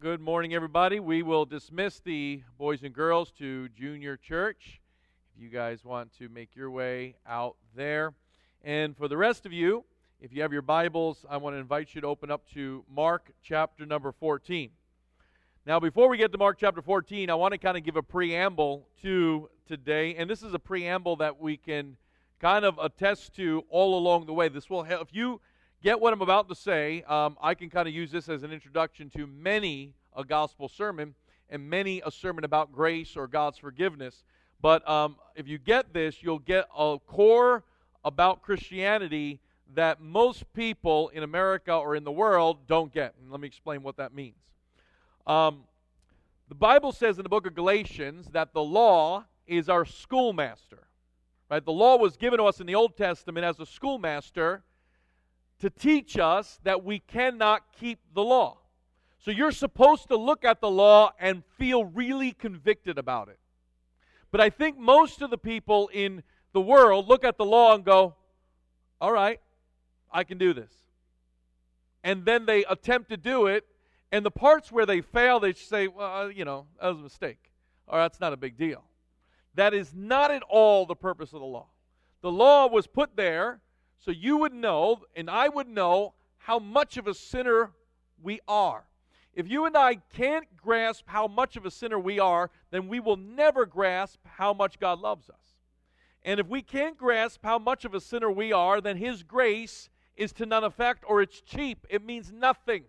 Good morning, everybody. We will dismiss the boys and girls to junior church. If you guys want to make your way out there. And for the rest of you, if you have your Bibles, I want to invite you to open up to Mark chapter number 14. Now, before we get to Mark chapter 14, I want to kind of give a preamble to today. And this is a preamble that we can kind of attest to all along the way. This will help. If you get what I'm about to say, um, I can kind of use this as an introduction to many a gospel sermon and many a sermon about grace or God's forgiveness. But um, if you get this, you'll get a core about Christianity that most people in America or in the world don't get. And let me explain what that means. Um, the Bible says in the book of Galatians that the law is our schoolmaster. Right? The law was given to us in the Old Testament as a schoolmaster to teach us that we cannot keep the law. So you're supposed to look at the law and feel really convicted about it. But I think most of the people in the world look at the law and go, all right, I can do this. And then they attempt to do it, and the parts where they fail, they say, well, uh, you know, that was a mistake. Or that's not a big deal. That is not at all the purpose of the law. The law was put there so you would know, and I would know, how much of a sinner we are. If you and I can't grasp how much of a sinner we are, then we will never grasp how much God loves us. And if we can't grasp how much of a sinner we are, then His grace is to none effect or it's cheap. It means nothing.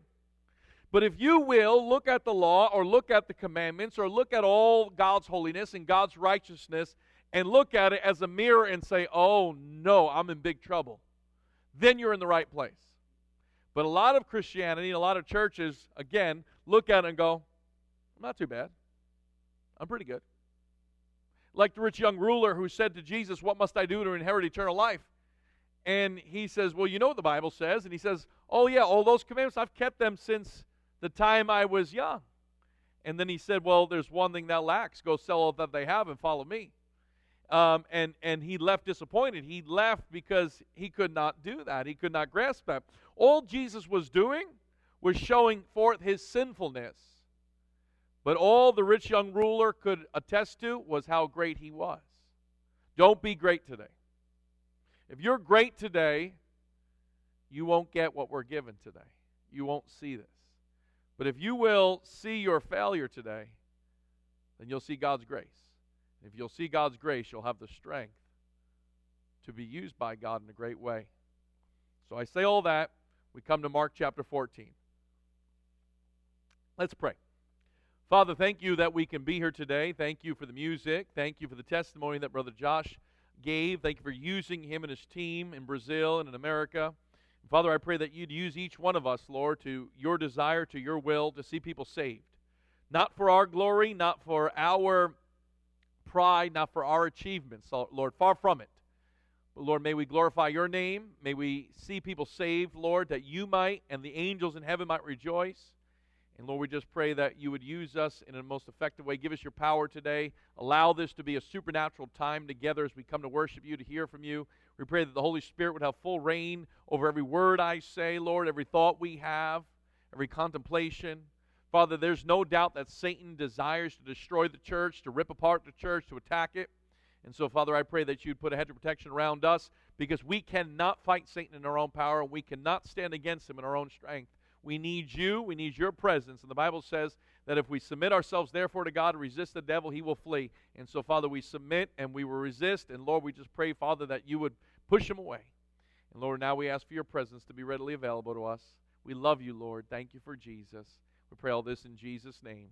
But if you will look at the law or look at the commandments or look at all God's holiness and God's righteousness and look at it as a mirror and say, oh no, I'm in big trouble, then you're in the right place. But a lot of Christianity and a lot of churches, again, look at it and go, I'm not too bad. I'm pretty good. Like the rich young ruler who said to Jesus, What must I do to inherit eternal life? And he says, Well, you know what the Bible says. And he says, Oh, yeah, all those commandments, I've kept them since the time I was young. And then he said, Well, there's one thing that lacks. Go sell all that they have and follow me um, and and he left disappointed. He left because he could not do that. He could not grasp that. All Jesus was doing was showing forth his sinfulness. But all the rich young ruler could attest to was how great he was. Don't be great today. If you're great today, you won't get what we're given today. You won't see this. But if you will see your failure today, then you'll see God's grace. If you'll see God's grace, you'll have the strength to be used by God in a great way. So I say all that. We come to Mark chapter 14. Let's pray. Father, thank you that we can be here today. Thank you for the music. Thank you for the testimony that Brother Josh gave. Thank you for using him and his team in Brazil and in America. Father, I pray that you'd use each one of us, Lord, to your desire, to your will, to see people saved. Not for our glory, not for our pride, not for our achievements, Lord, far from it. But Lord, may we glorify your name. May we see people saved, Lord, that you might and the angels in heaven might rejoice. And Lord, we just pray that you would use us in a most effective way. Give us your power today. Allow this to be a supernatural time together as we come to worship you, to hear from you. We pray that the Holy Spirit would have full reign over every word I say, Lord, every thought we have, every contemplation. Father, there's no doubt that Satan desires to destroy the church, to rip apart the church, to attack it. And so, Father, I pray that you'd put a hedge of protection around us because we cannot fight Satan in our own power. We cannot stand against him in our own strength. We need you. We need your presence. And the Bible says that if we submit ourselves, therefore, to God resist the devil, he will flee. And so, Father, we submit and we will resist. And Lord, we just pray, Father, that you would push him away. And Lord, now we ask for your presence to be readily available to us. We love you, Lord. Thank you for Jesus. We pray all this in Jesus' name.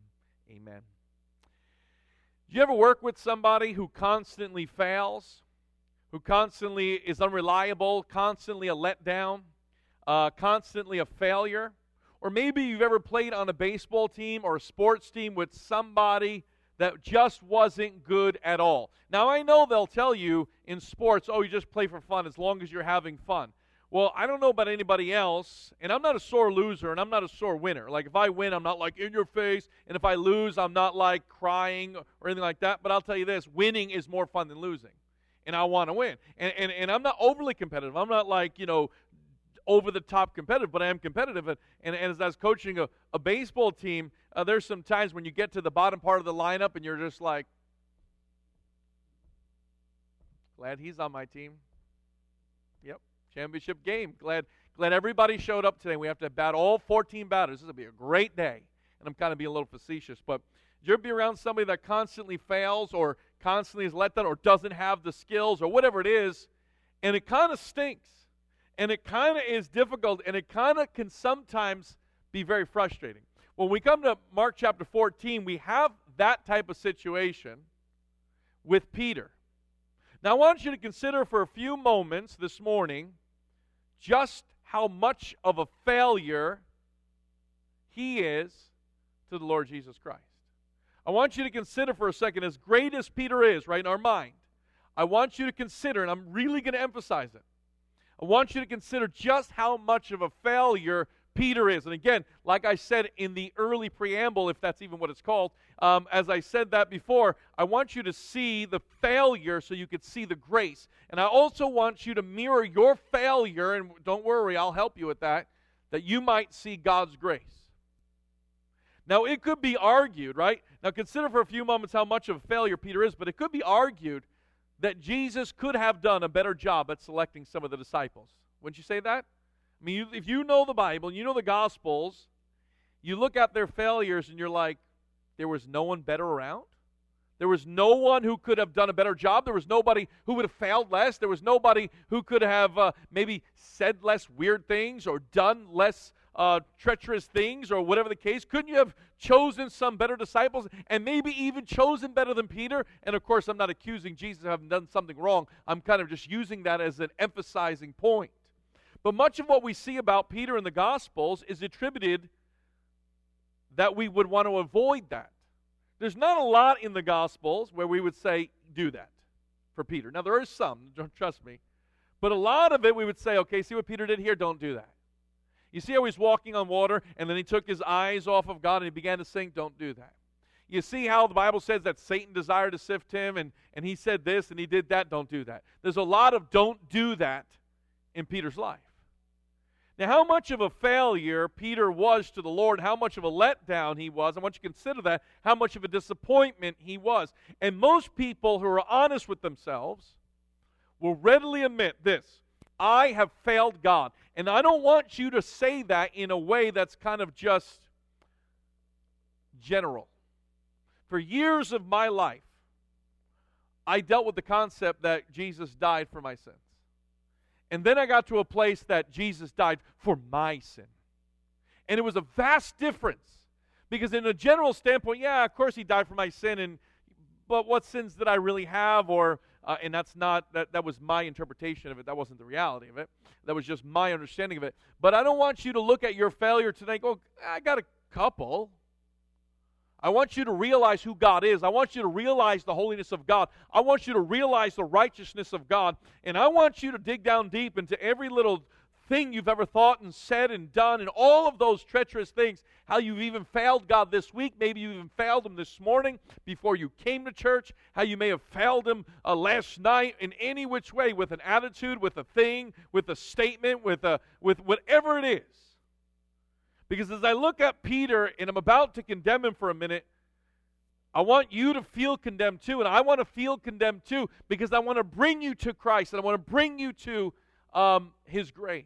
Amen. Do you ever work with somebody who constantly fails, who constantly is unreliable, constantly a letdown, uh, constantly a failure? Or maybe you've ever played on a baseball team or a sports team with somebody that just wasn't good at all. Now, I know they'll tell you in sports, oh, you just play for fun as long as you're having fun. Well, I don't know about anybody else, and I'm not a sore loser and I'm not a sore winner. Like, if I win, I'm not like in your face, and if I lose, I'm not like crying or anything like that. But I'll tell you this winning is more fun than losing, and I want to win. And, and, and I'm not overly competitive. I'm not like, you know, over the top competitive, but I am competitive. And, and, and as I was coaching a, a baseball team, uh, there's some times when you get to the bottom part of the lineup and you're just like, glad he's on my team. Championship game. Glad glad everybody showed up today. We have to bat all 14 batters. This will be a great day. And I'm kind of being a little facetious, but you ever be around somebody that constantly fails or constantly is let down or doesn't have the skills or whatever it is, and it kind of stinks and it kind of is difficult and it kind of can sometimes be very frustrating. When we come to Mark chapter 14, we have that type of situation with Peter. Now, I want you to consider for a few moments this morning just how much of a failure he is to the Lord Jesus Christ. I want you to consider for a second, as great as Peter is, right, in our mind, I want you to consider, and I'm really going to emphasize it, I want you to consider just how much of a failure Peter is. And again, like I said in the early preamble, if that's even what it's called, um, as I said that before, I want you to see the failure so you could see the grace. And I also want you to mirror your failure, and don't worry, I'll help you with that, that you might see God's grace. Now, it could be argued, right? Now, consider for a few moments how much of a failure Peter is, but it could be argued that Jesus could have done a better job at selecting some of the disciples. Wouldn't you say that? I mean, if you know the Bible, and you know the Gospels, you look at their failures and you're like, there was no one better around? There was no one who could have done a better job. There was nobody who would have failed less. There was nobody who could have uh, maybe said less weird things or done less uh, treacherous things or whatever the case? Couldn't you have chosen some better disciples and maybe even chosen better than Peter? And of course, I'm not accusing Jesus of having done something wrong. I'm kind of just using that as an emphasizing point. But much of what we see about Peter in the Gospels is attributed that we would want to avoid that. There's not a lot in the Gospels where we would say, do that for Peter. Now, there are some, don't trust me. But a lot of it we would say, okay, see what Peter did here? Don't do that. You see how he's walking on water and then he took his eyes off of God and he began to sink? Don't do that. You see how the Bible says that Satan desired to sift him and, and he said this and he did that? Don't do that. There's a lot of don't do that in Peter's life. Now, how much of a failure Peter was to the Lord, how much of a letdown he was, I want you to consider that, how much of a disappointment he was. And most people who are honest with themselves will readily admit this I have failed God. And I don't want you to say that in a way that's kind of just general. For years of my life, I dealt with the concept that Jesus died for my sins. And then I got to a place that Jesus died for my sin. And it was a vast difference. Because in a general standpoint, yeah, of course he died for my sin and but what sins did I really have or uh, and that's not that that was my interpretation of it. That wasn't the reality of it. That was just my understanding of it. But I don't want you to look at your failure today and go, I got a couple. I want you to realize who God is. I want you to realize the holiness of God. I want you to realize the righteousness of God. And I want you to dig down deep into every little thing you've ever thought and said and done, and all of those treacherous things, how you've even failed God this week, maybe you even failed Him this morning before you came to church, how you may have failed Him uh, last night in any which way, with an attitude, with a thing, with a statement, with, a, with whatever it is. Because as I look at Peter and I'm about to condemn him for a minute, I want you to feel condemned too, and I want to feel condemned too because I want to bring you to Christ and I want to bring you to um, His grace.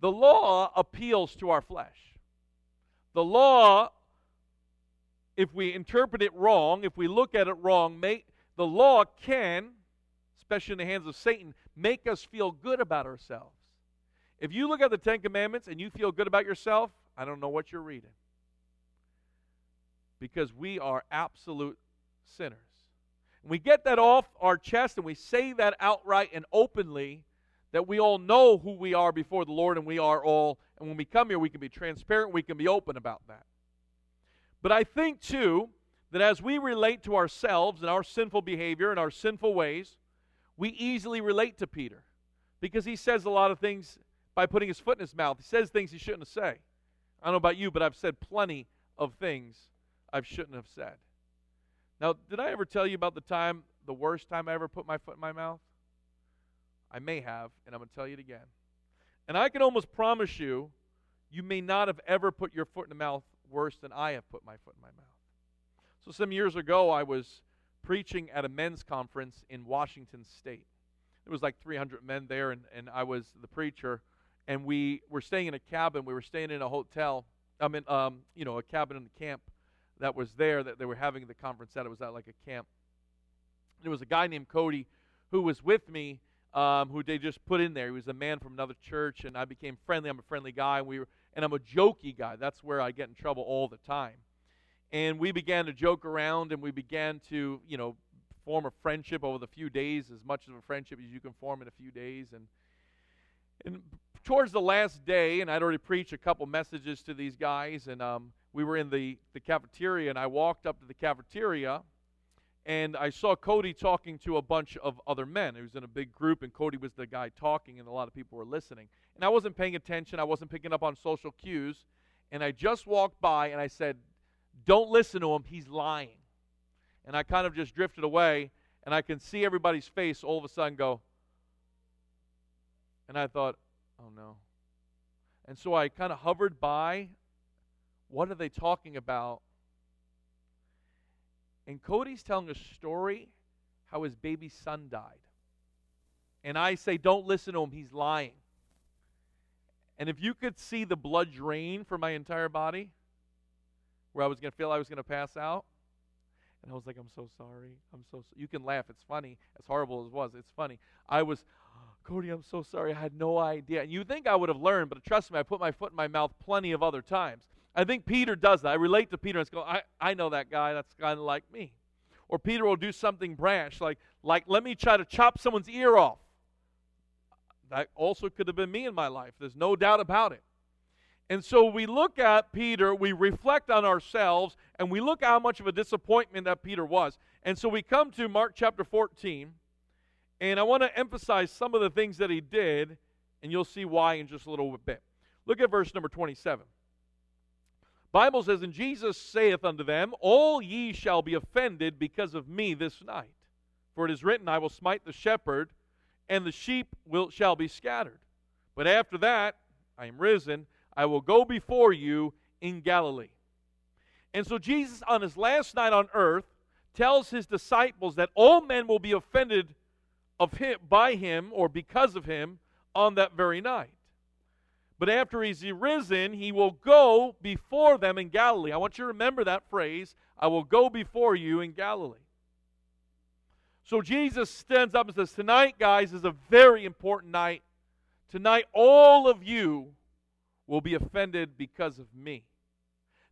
The law appeals to our flesh. The law, if we interpret it wrong, if we look at it wrong, may, the law can, especially in the hands of Satan, make us feel good about ourselves. If you look at the Ten Commandments and you feel good about yourself, I don't know what you're reading. Because we are absolute sinners. And we get that off our chest and we say that outright and openly that we all know who we are before the Lord and we are all, and when we come here, we can be transparent, we can be open about that. But I think, too, that as we relate to ourselves and our sinful behavior and our sinful ways, we easily relate to Peter because he says a lot of things by putting his foot in his mouth. He says things he shouldn't say. I don't know about you, but I've said plenty of things I shouldn't have said. Now, did I ever tell you about the time, the worst time I ever put my foot in my mouth? I may have, and I'm going to tell you it again. And I can almost promise you, you may not have ever put your foot in the mouth worse than I have put my foot in my mouth. So, some years ago, I was preaching at a men's conference in Washington State. There was like 300 men there, and, and I was the preacher. And we were staying in a cabin. We were staying in a hotel. I mean, um, you know, a cabin in the camp that was there that they were having the conference at. It was at like a camp. There was a guy named Cody who was with me, um, who they just put in there. He was a man from another church, and I became friendly. I'm a friendly guy, and we were, and I'm a jokey guy. That's where I get in trouble all the time. And we began to joke around, and we began to, you know, form a friendship over the few days, as much of a friendship as you can form in a few days. And and towards the last day, and I'd already preached a couple messages to these guys, and um, we were in the, the cafeteria, and I walked up to the cafeteria, and I saw Cody talking to a bunch of other men. He was in a big group, and Cody was the guy talking, and a lot of people were listening. And I wasn't paying attention, I wasn't picking up on social cues, and I just walked by and I said, Don't listen to him, he's lying. And I kind of just drifted away, and I can see everybody's face all of a sudden go, and I thought, Oh no. And so I kind of hovered by. What are they talking about? And Cody's telling a story how his baby son died. And I say, don't listen to him, he's lying. And if you could see the blood drain from my entire body, where I was going to feel I was going to pass out, and I was like, I'm so sorry. I'm so, so you can laugh. It's funny. As horrible as it was, it's funny. I was, Cody, I'm so sorry. I had no idea. And you think I would have learned, but trust me, I put my foot in my mouth plenty of other times. I think Peter does that. I relate to Peter and go, I, I know that guy. That's kind of like me. Or Peter will do something brash, like, like let me try to chop someone's ear off. That also could have been me in my life. There's no doubt about it. And so we look at Peter, we reflect on ourselves, and we look how much of a disappointment that Peter was. And so we come to Mark chapter 14, and I want to emphasize some of the things that he did, and you'll see why in just a little bit. Look at verse number 27. Bible says, And Jesus saith unto them, All ye shall be offended because of me this night. For it is written, I will smite the shepherd, and the sheep will, shall be scattered. But after that, I am risen, I will go before you in Galilee. And so Jesus, on his last night on earth, tells his disciples that all men will be offended of him by him or because of him on that very night. But after he's risen, he will go before them in Galilee. I want you to remember that phrase I will go before you in Galilee. So Jesus stands up and says, Tonight, guys, is a very important night. Tonight, all of you will be offended because of me.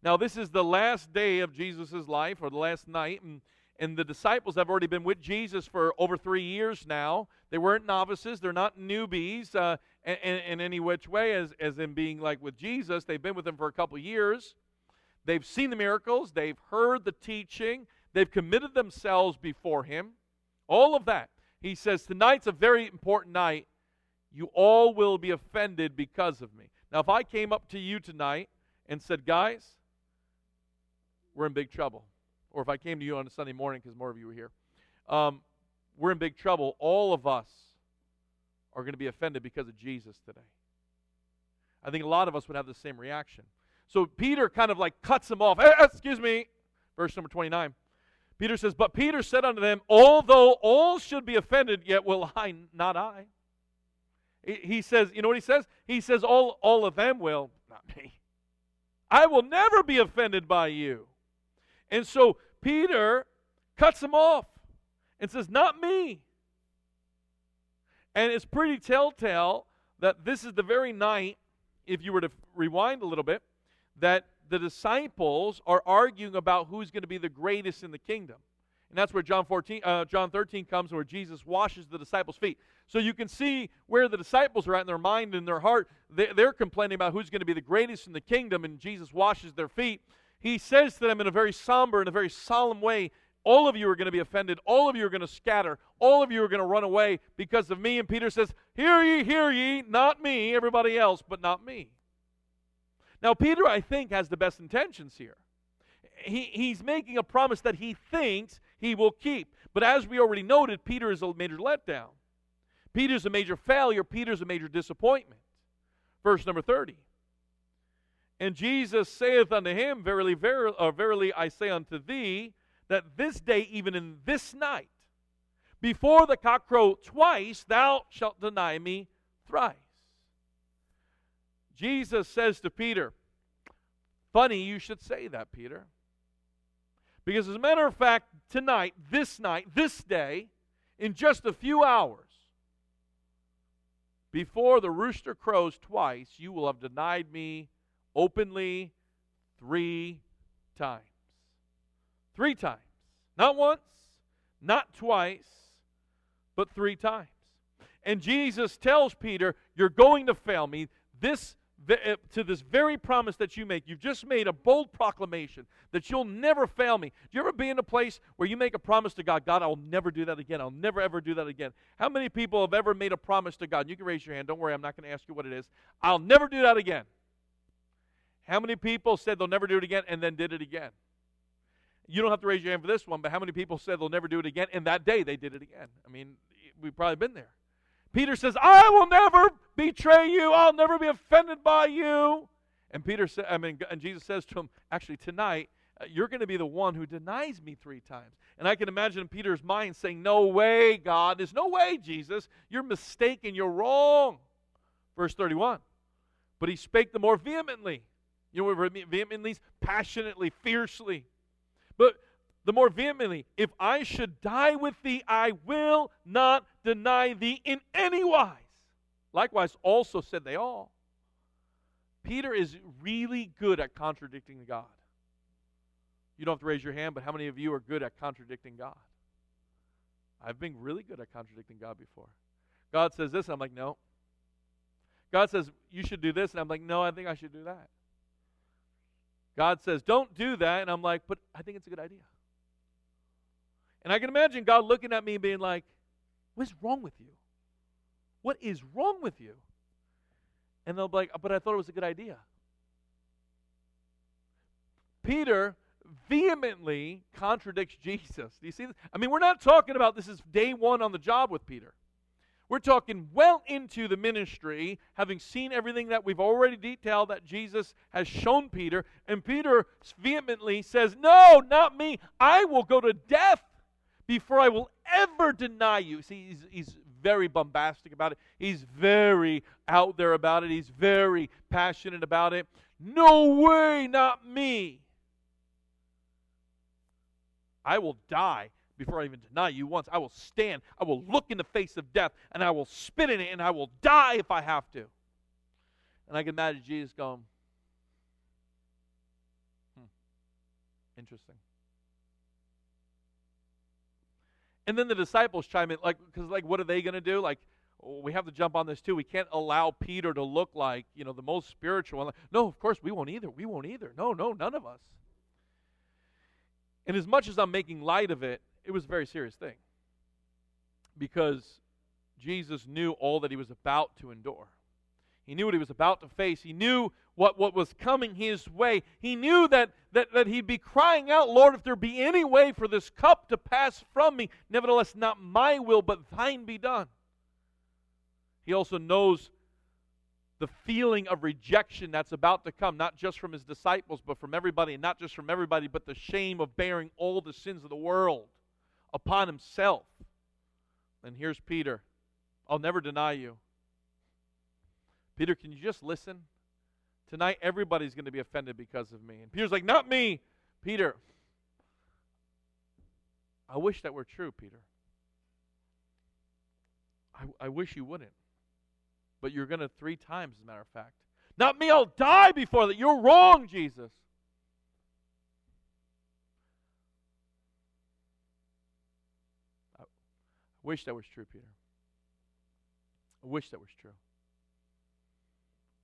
Now, this is the last day of Jesus' life, or the last night, and, and the disciples have already been with Jesus for over three years now. They weren't novices, they're not newbies. Uh, in, in, any which way, as, as in being like with Jesus. They've been with him for a couple years. They've seen the miracles. They've heard the teaching. They've committed themselves before him. All of that. He says, Tonight's a very important night. You all will be offended because of me. Now, if I came up to you tonight and said, Guys, we're in big trouble, or if I came to you on a Sunday morning because more of you were here, um, we're in big trouble. All of us are going to be offended because of Jesus today. I think a lot of us would have the same reaction. So Peter kind of like cuts him off. Eh, excuse me. Verse number 29. Peter says, But Peter said unto them, Although all should be offended, yet will I, not I. He says, you know what he says? He says, All, all of them will, not me. I will never be offended by you. And so Peter cuts him off and says, Not me. And it's pretty telltale that this is the very night, if you were to rewind a little bit, that the disciples are arguing about who's going to be the greatest in the kingdom. And that's where John 14, uh, John 13 comes, where Jesus washes the disciples' feet. So you can see where the disciples are at in their mind and their heart. They're complaining about who's going to be the greatest in the kingdom, and Jesus washes their feet. He says to them in a very somber and a very solemn way, all of you are going to be offended. All of you are going to scatter. All of you are going to run away because of me. And Peter says, Hear ye, hear ye, not me, everybody else, but not me. Now, Peter, I think, has the best intentions here. He, he's making a promise that he thinks he will keep. But as we already noted, Peter is a major letdown. Peter's a major failure. Peter's a major disappointment. verse number 30. And Jesus saith unto him, Verily, verily, uh, verily I say unto thee, that this day, even in this night, before the cock crow twice, thou shalt deny me thrice. Jesus says to Peter, Funny you should say that, Peter. Because, as a matter of fact, tonight, this night, this day, in just a few hours, before the rooster crows twice, you will have denied me openly three times. Three times. Not once, not twice, but three times. And Jesus tells Peter, You're going to fail me. This uh, to this very promise that you make. You've just made a bold proclamation that you'll never fail me. Do you ever be in a place where you make a promise to God, God, I'll never do that again. I'll never ever do that again. How many people have ever made a promise to God? You can raise your hand. Don't worry, I'm not going to ask you what it is. I'll never do that again. How many people said they'll never do it again and then did it again? You don't have to raise your hand for this one, but how many people said they'll never do it again and that day they did it again? I mean, we've probably been there. Peter says, I will never betray you. I'll never be offended by you. And Peter said, I mean, and Jesus says to him, actually, tonight, uh, you're going to be the one who denies me three times. And I can imagine Peter's mind saying, No way, God. There's no way, Jesus. You're mistaken. You're wrong. Verse 31. But he spake the more vehemently. You know what vehemently? Passionately, fiercely. But the more vehemently, if I should die with thee, I will not deny thee in any wise. Likewise, also said they all. Peter is really good at contradicting God. You don't have to raise your hand, but how many of you are good at contradicting God? I've been really good at contradicting God before. God says this, and I'm like, no. God says, you should do this, and I'm like, no, I think I should do that. God says, don't do that, and I'm like, but I think it's a good idea. And I can imagine God looking at me and being like, What's wrong with you? What is wrong with you? And they'll be like, But I thought it was a good idea. Peter vehemently contradicts Jesus. Do you see this? I mean, we're not talking about this is day one on the job with Peter. We're talking well into the ministry, having seen everything that we've already detailed that Jesus has shown Peter. And Peter vehemently says, No, not me. I will go to death before I will ever deny you. See, he's, he's very bombastic about it. He's very out there about it. He's very passionate about it. No way, not me. I will die before I even deny you once. I will stand. I will look in the face of death and I will spit in it and I will die if I have to. And I can imagine Jesus going, hmm, interesting. And then the disciples chime in, like, because, like, what are they going to do? Like, oh, we have to jump on this too. We can't allow Peter to look like, you know, the most spiritual one. No, of course, we won't either. We won't either. No, no, none of us. And as much as I'm making light of it, it was a very serious thing. Because Jesus knew all that he was about to endure. He knew what he was about to face. He knew what, what was coming his way. He knew that, that, that he'd be crying out, Lord, if there be any way for this cup to pass from me, nevertheless, not my will, but thine be done. He also knows the feeling of rejection that's about to come, not just from his disciples, but from everybody, and not just from everybody, but the shame of bearing all the sins of the world upon himself. And here's Peter I'll never deny you. Peter, can you just listen? Tonight, everybody's going to be offended because of me. And Peter's like, Not me. Peter, I wish that were true, Peter. I, I wish you wouldn't. But you're going to three times, as a matter of fact. Not me, I'll die before that. You're wrong, Jesus. Wish that was true, Peter. I wish that was true.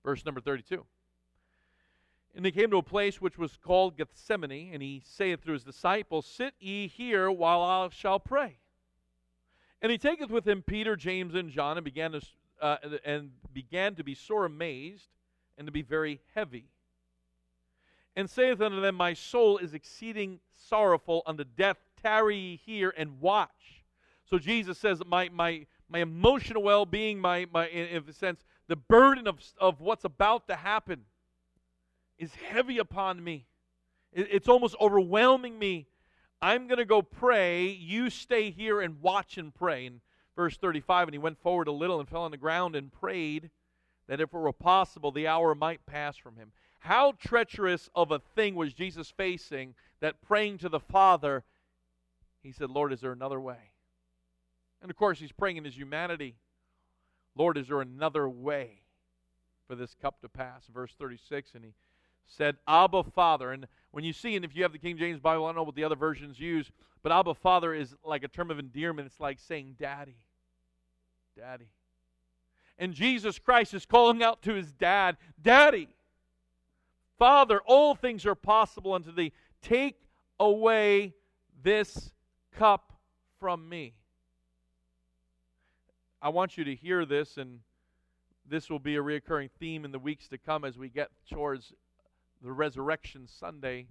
Verse number 32. And they came to a place which was called Gethsemane, and he saith to his disciples, Sit ye here while I shall pray. And he taketh with him Peter, James, and John, and began to, uh, and began to be sore amazed, and to be very heavy. And saith unto them, My soul is exceeding sorrowful unto death. Tarry ye here and watch. So Jesus says, My my my emotional well-being, my my in, in a sense, the burden of, of what's about to happen is heavy upon me. It, it's almost overwhelming me. I'm going to go pray. You stay here and watch and pray. Verse 35, and he went forward a little and fell on the ground and prayed that if it were possible, the hour might pass from him. How treacherous of a thing was Jesus facing that praying to the Father, he said, Lord, is there another way? And of course, he's praying in his humanity. Lord, is there another way for this cup to pass? Verse 36, and he said, Abba, Father. And when you see, and if you have the King James Bible, I don't know what the other versions use, but Abba, Father is like a term of endearment. It's like saying, Daddy. Daddy. And Jesus Christ is calling out to his dad, Daddy. Father, all things are possible unto thee. Take away this cup from me. I want you to hear this, and this will be a recurring theme in the weeks to come as we get towards the resurrection Sunday.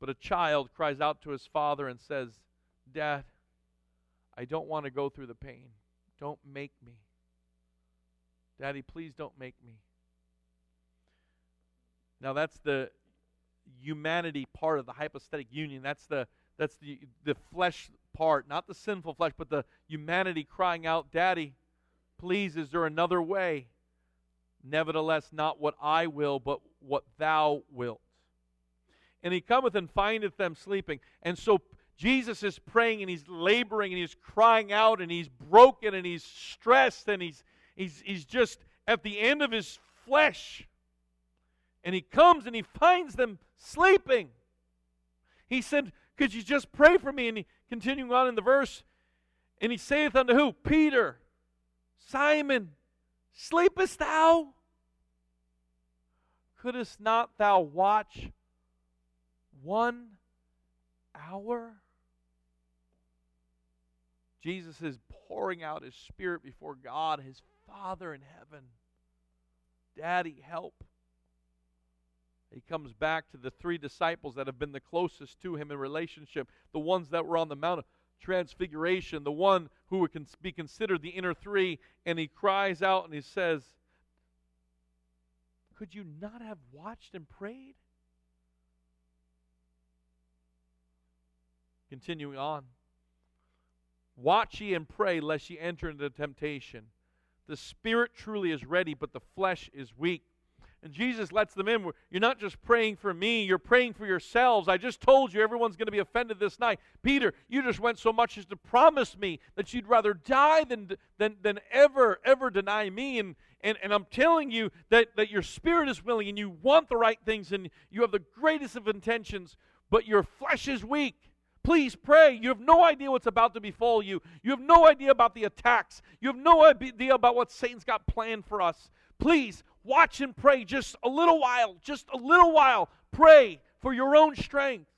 But a child cries out to his father and says, Dad, I don't want to go through the pain. Don't make me. Daddy, please don't make me. Now that's the humanity part of the hypostatic union. That's the that's the the flesh part, not the sinful flesh, but the humanity crying out, Daddy, please, is there another way? Nevertheless, not what I will, but what thou wilt. And he cometh and findeth them sleeping. And so Jesus is praying and he's laboring and he's crying out and he's broken and he's stressed and he's, he's, he's just at the end of his flesh. And he comes and he finds them sleeping. He said, Could you just pray for me? And he, continuing on in the verse, and he saith unto who? Peter, Simon, sleepest thou? Couldst not thou watch one hour? Jesus is pouring out his spirit before God, his Father in heaven. Daddy, help. He comes back to the three disciples that have been the closest to him in relationship, the ones that were on the Mount of Transfiguration, the one who would be considered the inner three, and he cries out and he says, Could you not have watched and prayed? Continuing on. Watch ye and pray, lest ye enter into temptation. The spirit truly is ready, but the flesh is weak. And Jesus lets them in. You're not just praying for me, you're praying for yourselves. I just told you everyone's going to be offended this night. Peter, you just went so much as to promise me that you'd rather die than, than, than ever, ever deny me. And, and, and I'm telling you that, that your spirit is willing and you want the right things and you have the greatest of intentions, but your flesh is weak. Please pray. You have no idea what's about to befall you. You have no idea about the attacks. You have no idea about what Satan's got planned for us. Please watch and pray just a little while, just a little while. Pray for your own strength.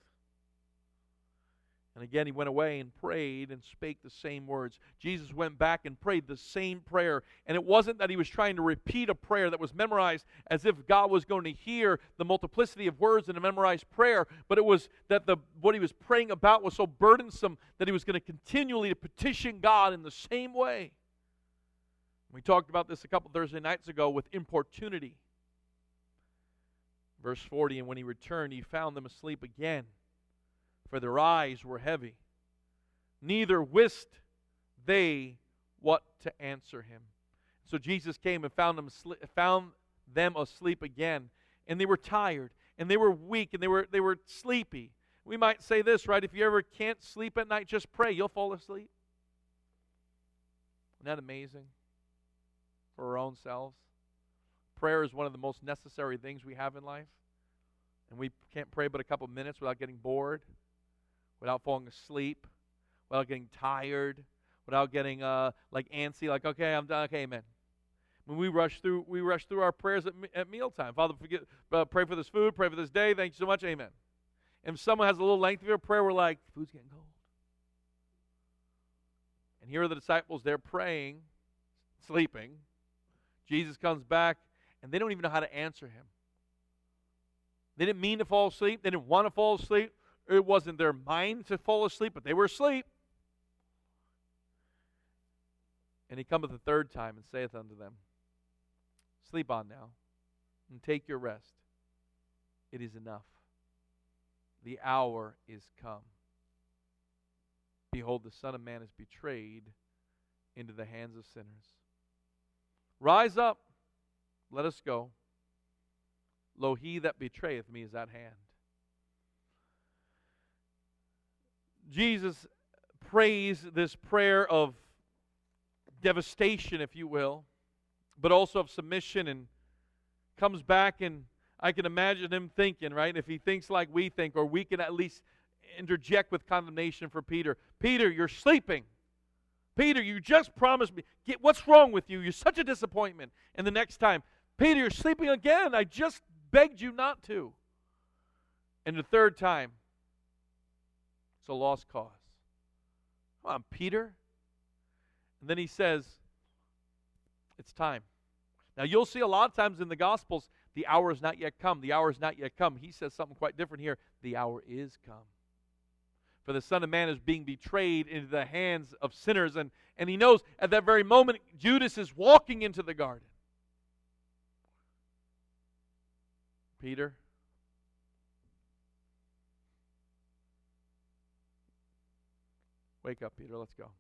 And again, he went away and prayed and spake the same words. Jesus went back and prayed the same prayer. And it wasn't that he was trying to repeat a prayer that was memorized as if God was going to hear the multiplicity of words in a memorized prayer, but it was that the, what he was praying about was so burdensome that he was going to continually petition God in the same way. We talked about this a couple Thursday nights ago with importunity. Verse 40 And when he returned, he found them asleep again for their eyes were heavy. Neither wist they what to answer him. So Jesus came and found them, found them asleep again, and they were tired, and they were weak, and they were, they were sleepy. We might say this, right? If you ever can't sleep at night, just pray. You'll fall asleep. Isn't that amazing? For our own selves. Prayer is one of the most necessary things we have in life. And we can't pray but a couple minutes without getting bored without falling asleep, without getting tired, without getting uh, like antsy, like, okay, I'm done. Okay, amen. When we rush through, we rush through our prayers at, at mealtime. Father, forget, uh, pray for this food, pray for this day. Thank you so much. Amen. And if someone has a little lengthier prayer, we're like, food's getting cold. And here are the disciples, they're praying, sleeping. Jesus comes back, and they don't even know how to answer him. They didn't mean to fall asleep. They didn't want to fall asleep. It wasn't their mind to fall asleep, but they were asleep. And he cometh the third time and saith unto them, Sleep on now, and take your rest. It is enough. The hour is come. Behold, the Son of Man is betrayed into the hands of sinners. Rise up, let us go. Lo, he that betrayeth me is at hand. Jesus prays this prayer of devastation, if you will, but also of submission and comes back and I can imagine him thinking, right? If he thinks like we think, or we can at least interject with condemnation for Peter. Peter, you're sleeping. Peter, you just promised me. Get, what's wrong with you? You're such a disappointment. And the next time, Peter, you're sleeping again. I just begged you not to. And the third time, it's a lost cause. Come on, Peter. And then he says, It's time. Now, you'll see a lot of times in the Gospels, the hour is not yet come. The hour is not yet come. He says something quite different here. The hour is come. For the Son of Man is being betrayed into the hands of sinners. And, and he knows at that very moment, Judas is walking into the garden. Peter, wake up, Peter. Let's go.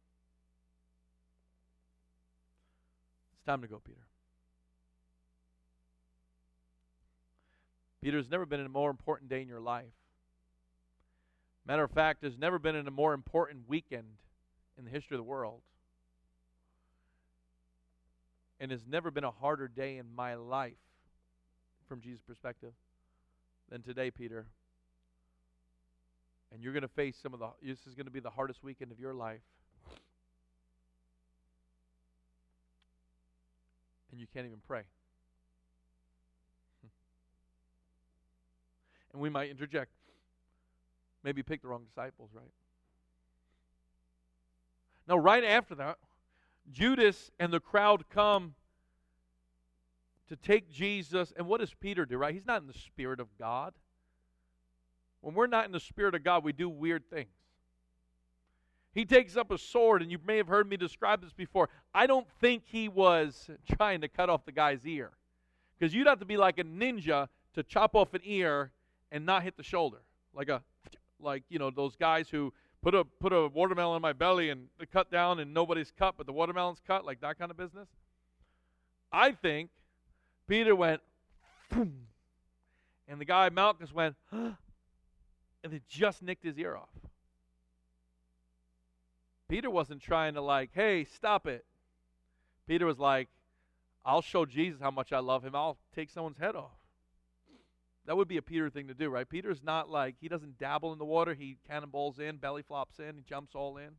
It's time to go, Peter. Peter, there's never been in a more important day in your life. Matter of fact, there's never been a more important weekend in the history of the world. And there's never been a harder day in my life from Jesus' perspective than today, Peter. And you're going to face some of the, this is going to be the hardest weekend of your life. And you can't even pray. And we might interject. Maybe pick the wrong disciples, right? Now, right after that, Judas and the crowd come to take Jesus. And what does Peter do, right? He's not in the Spirit of God. When we're not in the Spirit of God, we do weird things. He takes up a sword, and you may have heard me describe this before. I don't think he was trying to cut off the guy's ear. Because you'd have to be like a ninja to chop off an ear and not hit the shoulder. Like a like, you know, those guys who put a put a watermelon in my belly and cut down and nobody's cut, but the watermelon's cut, like that kind of business. I think Peter went, Boom, and the guy Malchus went, and it just nicked his ear off. Peter wasn't trying to like, hey, stop it. Peter was like, I'll show Jesus how much I love him. I'll take someone's head off. That would be a Peter thing to do, right? Peter's not like, he doesn't dabble in the water. He cannonballs in, belly flops in, he jumps all in.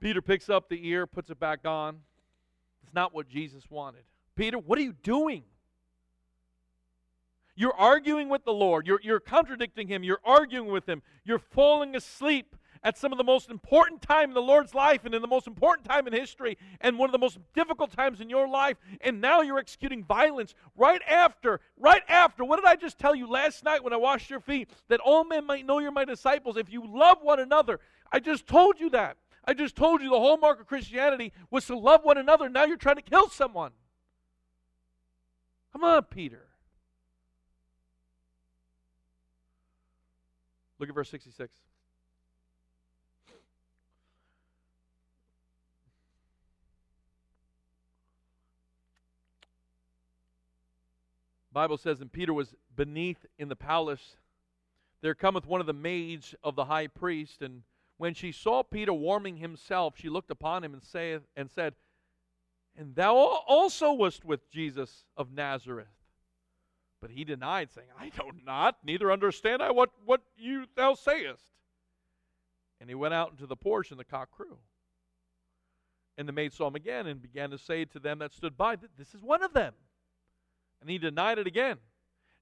Peter picks up the ear, puts it back on. It's not what Jesus wanted. Peter, what are you doing? You're arguing with the Lord. You're, you're contradicting Him. You're arguing with Him. You're falling asleep at some of the most important time in the Lord's life and in the most important time in history and one of the most difficult times in your life. And now you're executing violence right after, right after. What did I just tell you last night when I washed your feet? That all men might know you're my disciples if you love one another. I just told you that. I just told you the hallmark of Christianity was to love one another. Now you're trying to kill someone. Come on, Peter. Look at verse 66. Bible says, and Peter was beneath in the palace. There cometh one of the maids of the high priest, and when she saw Peter warming himself, she looked upon him and saith and said, And thou also wast with Jesus of Nazareth. But he denied, saying, I know not, neither understand I what, what you thou sayest. And he went out into the porch, and the cock crew. And the maid saw him again and began to say to them that stood by, This is one of them. And he denied it again.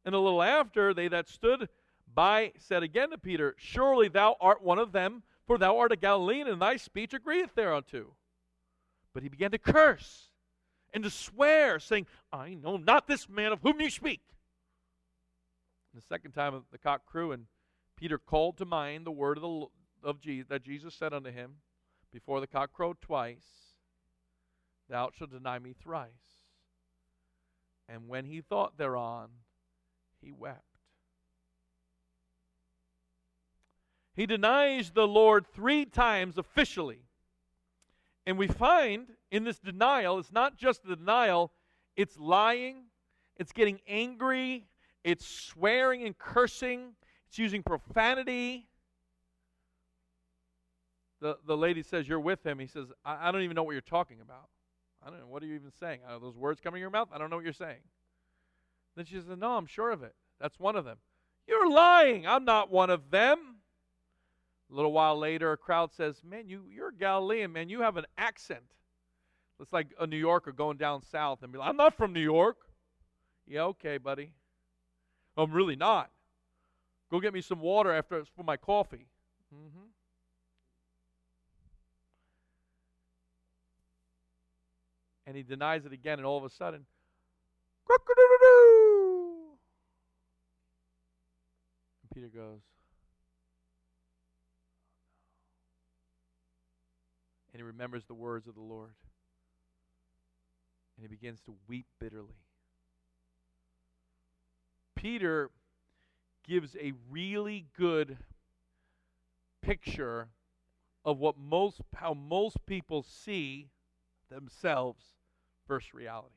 And a little after, they that stood by said again to Peter, Surely thou art one of them, for thou art a Galilean, and thy speech agreeth thereunto. But he began to curse and to swear, saying, I know not this man of whom you speak. And the second time the cock crew, and Peter called to mind the word of, the, of Jesus, that Jesus said unto him, before the cock crowed twice, thou shalt deny me thrice. And when he thought thereon, he wept. He denies the Lord three times officially. And we find in this denial, it's not just the denial, it's lying, it's getting angry, it's swearing and cursing, it's using profanity. The, the lady says, You're with him. He says, I, I don't even know what you're talking about. I don't know. What are you even saying? Are those words coming in your mouth? I don't know what you're saying. Then she says, No, I'm sure of it. That's one of them. You're lying. I'm not one of them. A little while later, a crowd says, Man, you, you're a Galilean, man. You have an accent. It's like a New Yorker going down south and be like, I'm not from New York. Yeah, okay, buddy. I'm really not. Go get me some water after for my coffee. Mm-hmm. And he denies it again, and all of a sudden, and Peter goes, oh, and he remembers the words of the Lord. And he begins to weep bitterly. Peter gives a really good picture of what most how most people see themselves versus reality.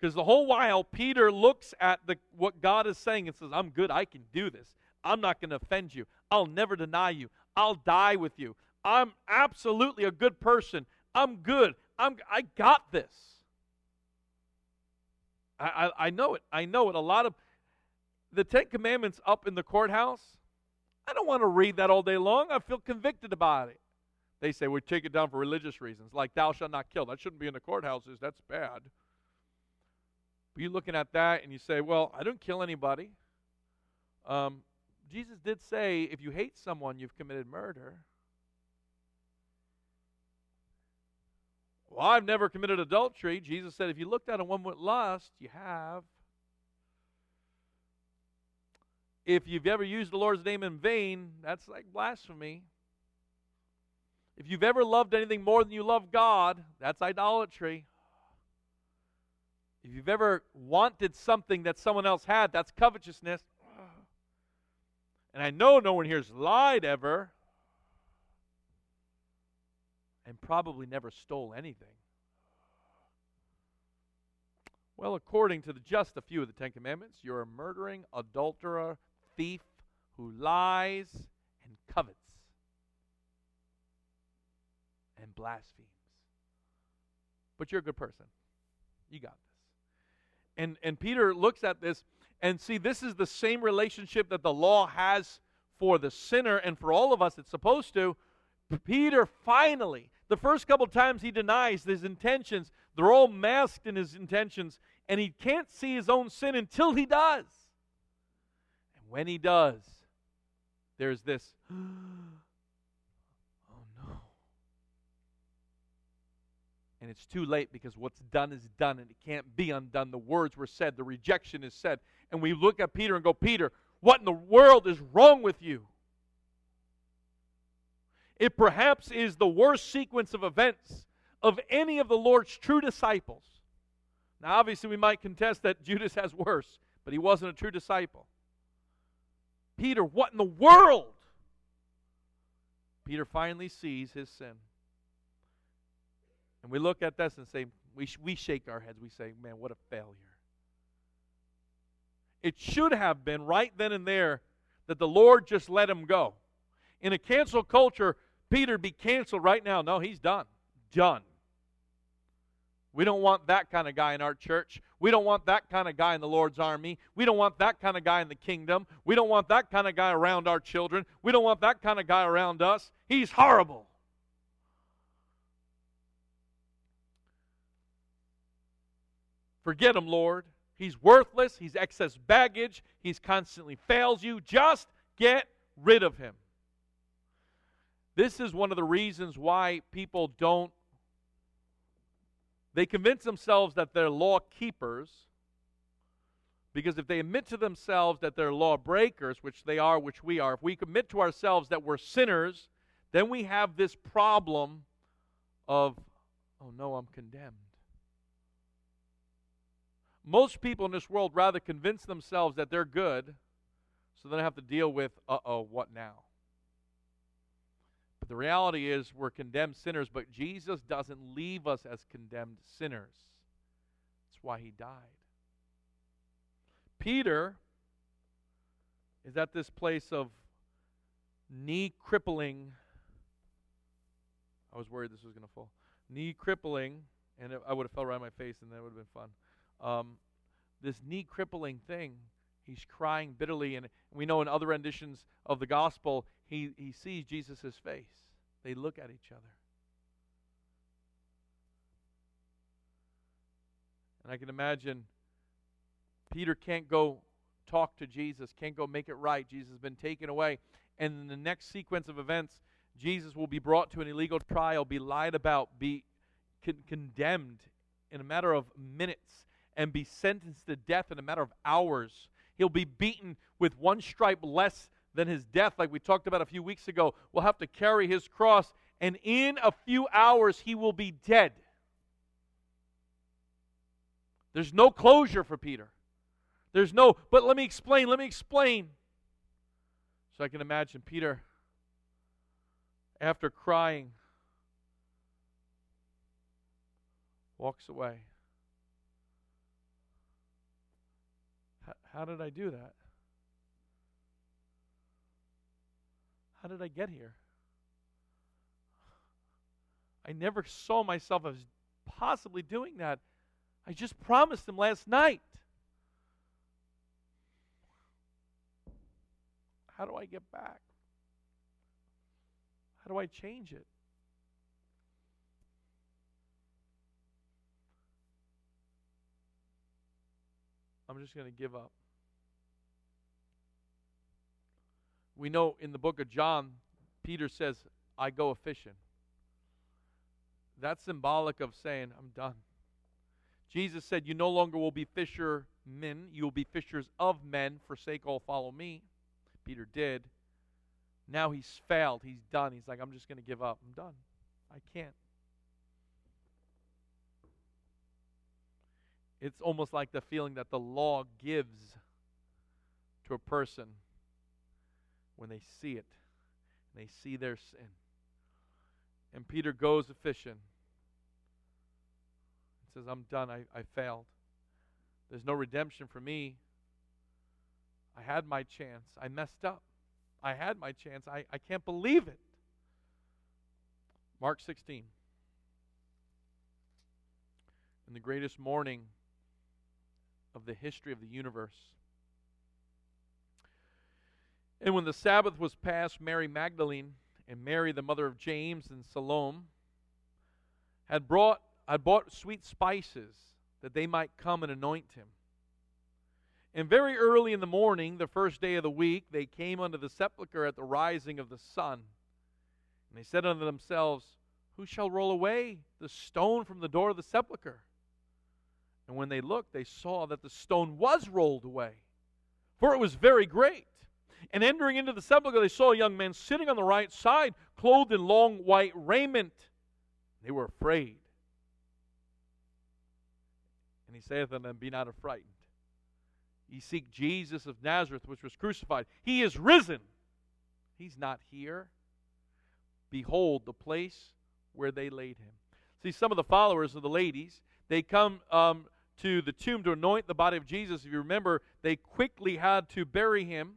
Because the whole while Peter looks at the what God is saying and says, "I'm good. I can do this. I'm not going to offend you. I'll never deny you. I'll die with you. I'm absolutely a good person. I'm good. I'm I got this. I, I, I know it. I know it. A lot of the Ten Commandments up in the courthouse. I don't want to read that all day long. I feel convicted about it. They say we take it down for religious reasons, like thou shalt not kill. That shouldn't be in the courthouses. That's bad. But you're looking at that and you say, well, I don't kill anybody. Um, Jesus did say, if you hate someone, you've committed murder. Well, I've never committed adultery. Jesus said, if you looked at a woman with lust, you have. If you've ever used the Lord's name in vain, that's like blasphemy. If you've ever loved anything more than you love God, that's idolatry. If you've ever wanted something that someone else had, that's covetousness. And I know no one here's lied ever and probably never stole anything. Well, according to the, just a few of the Ten Commandments, you're a murdering, adulterer, thief who lies and covets and blasphemes. But you're a good person. You got this. And and Peter looks at this and see this is the same relationship that the law has for the sinner and for all of us it's supposed to. Peter finally, the first couple times he denies his intentions, they're all masked in his intentions, and he can't see his own sin until he does. And when he does, there's this and it's too late because what's done is done and it can't be undone. The words were said, the rejection is said. And we look at Peter and go, Peter, what in the world is wrong with you? It perhaps is the worst sequence of events of any of the Lord's true disciples. Now, obviously, we might contest that Judas has worse, but he wasn't a true disciple. Peter, what in the world? Peter finally sees his sin. And we look at this and say, we, sh- we shake our heads. We say, man, what a failure. It should have been right then and there that the Lord just let him go. In a cancel culture, Peter be canceled right now. No, he's done. Done. We don't want that kind of guy in our church. We don't want that kind of guy in the Lord's army. We don't want that kind of guy in the kingdom. We don't want that kind of guy around our children. We don't want that kind of guy around us. He's horrible. Forget him, Lord. He's worthless. He's excess baggage. He's constantly fails you. Just get rid of him. This is one of the reasons why people don't. They convince themselves that they're law keepers because if they admit to themselves that they're law breakers, which they are, which we are, if we commit to ourselves that we're sinners, then we have this problem of, oh no, I'm condemned. Most people in this world rather convince themselves that they're good so they don't have to deal with, uh oh, what now? But the reality is, we're condemned sinners, but Jesus doesn't leave us as condemned sinners. That's why he died. Peter is at this place of knee crippling. I was worried this was going to fall. Knee crippling, and I would have fell right on my face, and that would have been fun. Um, this knee crippling thing. He's crying bitterly, and we know in other renditions of the gospel, he, he sees Jesus' face. They look at each other. And I can imagine Peter can't go talk to Jesus, can't go make it right. Jesus has been taken away. And in the next sequence of events, Jesus will be brought to an illegal trial, be lied about, be con- condemned in a matter of minutes, and be sentenced to death in a matter of hours. He'll be beaten with one stripe less than his death, like we talked about a few weeks ago. We'll have to carry his cross, and in a few hours, he will be dead. There's no closure for Peter. There's no, but let me explain, let me explain. So I can imagine Peter, after crying, walks away. How, did I do that? How did I get here? I never saw myself as possibly doing that. I just promised him last night. How do I get back? How do I change it? I'm just going to give up. We know in the book of John, Peter says, I go a fishing. That's symbolic of saying, I'm done. Jesus said, You no longer will be fishermen, you will be fishers of men. Forsake all, follow me. Peter did. Now he's failed. He's done. He's like, I'm just going to give up. I'm done. I can't. It's almost like the feeling that the law gives to a person when they see it, and they see their sin. And Peter goes a fishing. He says, I'm done. I, I failed. There's no redemption for me. I had my chance. I messed up. I had my chance. I, I can't believe it. Mark 16. In the greatest morning of the history of the universe. And when the Sabbath was past, Mary Magdalene and Mary, the mother of James and Salome, had brought had bought sweet spices that they might come and anoint him. And very early in the morning, the first day of the week, they came unto the sepulchre at the rising of the sun. And they said unto themselves, Who shall roll away the stone from the door of the sepulchre? And when they looked, they saw that the stone was rolled away, for it was very great. And entering into the sepulchre, they saw a young man sitting on the right side, clothed in long white raiment. They were afraid. And he saith unto them, Be not affrighted. Ye seek Jesus of Nazareth, which was crucified. He is risen. He's not here. Behold the place where they laid him. See, some of the followers of the ladies, they come um, to the tomb to anoint the body of Jesus. If you remember, they quickly had to bury him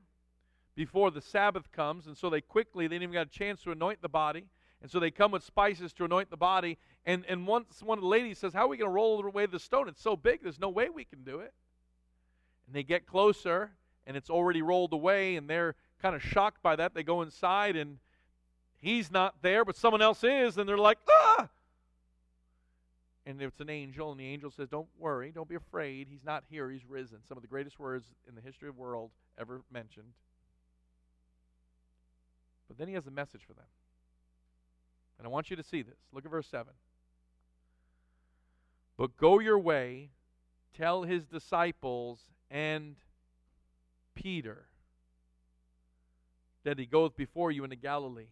before the Sabbath comes, and so they quickly, they didn't even got a chance to anoint the body. And so they come with spices to anoint the body. And, and once one of the ladies says, How are we going to roll away the stone? It's so big, there's no way we can do it. And they get closer, and it's already rolled away, and they're kind of shocked by that. They go inside, and he's not there, but someone else is, and they're like, ah! And it's an angel, and the angel says, Don't worry, don't be afraid. He's not here, he's risen. Some of the greatest words in the history of the world ever mentioned. But then he has a message for them. And I want you to see this. Look at verse 7. But go your way, tell his disciples and Peter that he goeth before you into Galilee.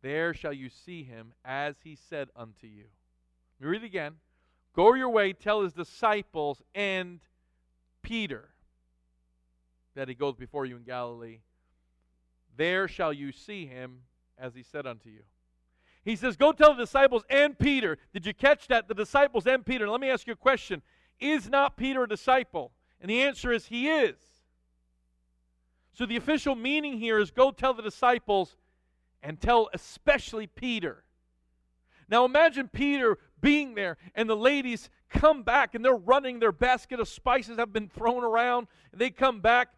there shall you see him as he said unto you. Let me read it again. Go your way, tell his disciples and Peter that he goes before you in Galilee. There shall you see him as he said unto you. He says, Go tell the disciples and Peter. Did you catch that? The disciples and Peter. Let me ask you a question Is not Peter a disciple? And the answer is, He is. So the official meaning here is go tell the disciples and tell especially Peter. Now imagine Peter being there and the ladies come back and they're running their basket of spices have been thrown around and they come back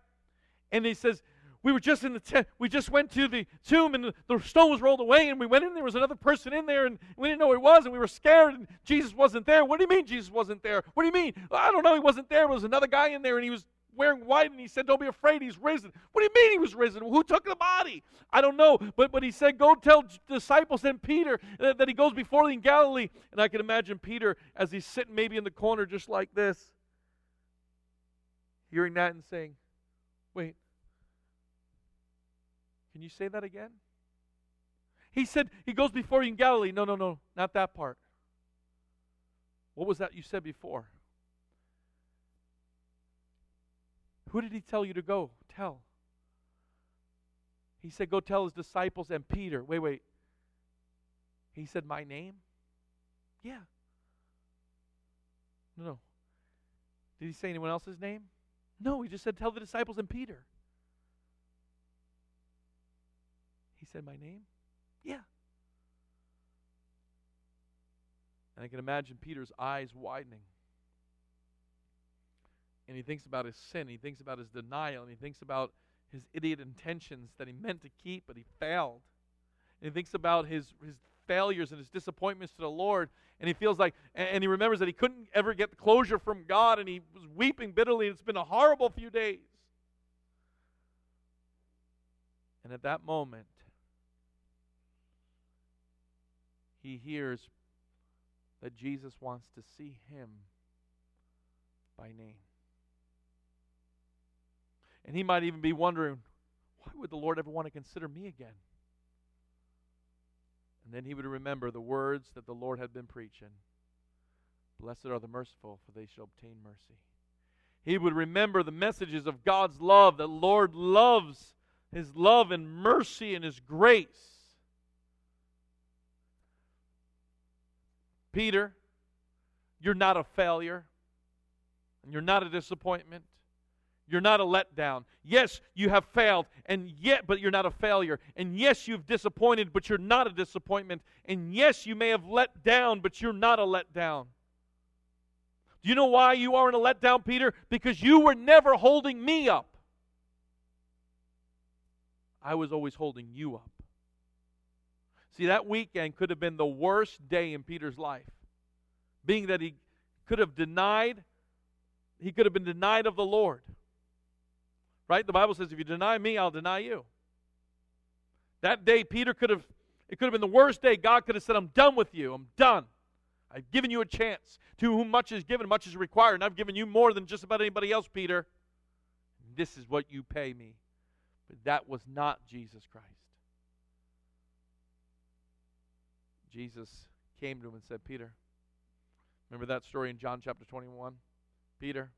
and he says we were just in the we just went to the tomb and the, stone was rolled away and we went in there was another person in there and we didn't know who it was and we were scared and jesus wasn't there what do you mean jesus wasn't there what do you mean i don't know he wasn't there there was another guy in there and he was wearing white and he said, Don't be afraid, he's risen. What do you mean he was risen? Who took the body? I don't know. But, but he said, Go tell disciples and Peter that, that he goes before in Galilee. And I can imagine Peter as he's sitting maybe in the corner just like this, hearing that and saying, Wait, you say that again? He said, He goes before you in Galilee. No, no, no, not that part. What was that you said before? Who did he tell you to go? Tell. He said, Go tell his disciples and Peter. Wait, wait. He said, My name? Yeah. No, no. Did he say anyone else's name? No, he just said, Tell the disciples and Peter. Said, My name? Yeah. And I can imagine Peter's eyes widening and he thinks about his sin, he thinks about his denial, and he thinks about his idiot intentions that he meant to keep, but he failed. And he thinks about his, his failures and his disappointments to the Lord, and he feels like, and he remembers that he couldn't ever get the closure from God, and he was weeping bitterly. It's been a horrible few days. And at that moment, he hears that Jesus wants to see him by name. And he might even be wondering, why would the Lord ever want to consider me again? And then he would remember the words that the Lord had been preaching Blessed are the merciful, for they shall obtain mercy. He would remember the messages of God's love, that Lord loves his love and mercy and his grace. Peter, you're not a failure, and you're not a disappointment. You're not a letdown. Yes, you have failed, and yet, but you're not a failure. And yes, you've disappointed, but you're not a disappointment. And yes, you may have let down, but you're not a letdown. Do you know why you aren't a letdown, Peter? Because you were never holding me up. I was always holding you up. See, that weekend could have been the worst day in Peter's life, being that he could have denied, he could have been denied of the Lord. Right? The Bible says, if you deny me, I'll deny you. That day, Peter could have, it could have been the worst day. God could have said, I'm done with you. I'm done. I've given you a chance. To whom much is given, much is required. And I've given you more than just about anybody else, Peter. This is what you pay me. But that was not Jesus Christ. Jesus came to him and said, Peter, remember that story in John chapter 21? Peter,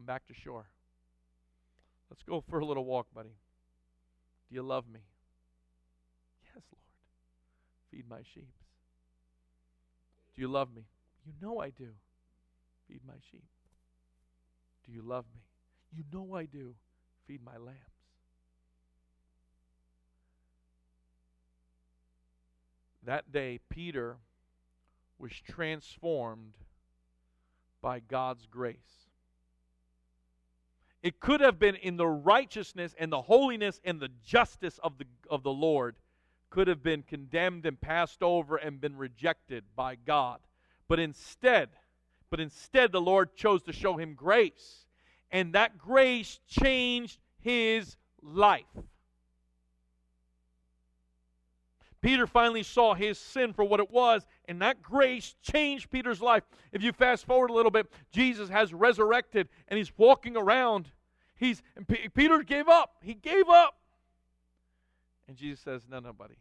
Come back to shore. Let's go for a little walk, buddy. Do you love me? Yes, Lord. Feed my sheep. Do you love me? You know I do. Feed my sheep. Do you love me? You know I do. Feed my lambs. That day, Peter was transformed by God's grace. It could have been in the righteousness and the holiness and the justice of the, of the Lord, could have been condemned and passed over and been rejected by God. But instead, but instead the Lord chose to show him grace. And that grace changed his life. Peter finally saw his sin for what it was, and that grace changed Peter's life. If you fast forward a little bit, Jesus has resurrected and he's walking around. He's P- Peter gave up. He gave up. And Jesus says, No, no, buddy.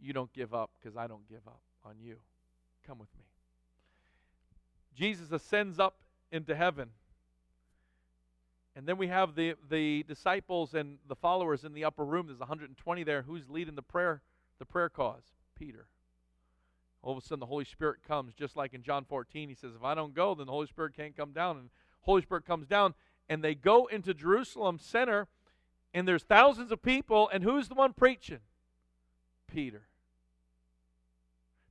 You don't give up because I don't give up on you. Come with me. Jesus ascends up into heaven. And then we have the, the disciples and the followers in the upper room. There's 120 there. Who's leading the prayer, the prayer cause? Peter. All of a sudden, the Holy Spirit comes, just like in John 14. He says, If I don't go, then the Holy Spirit can't come down. And Holy Spirit comes down, and they go into Jerusalem center, and there's thousands of people, and who's the one preaching? Peter.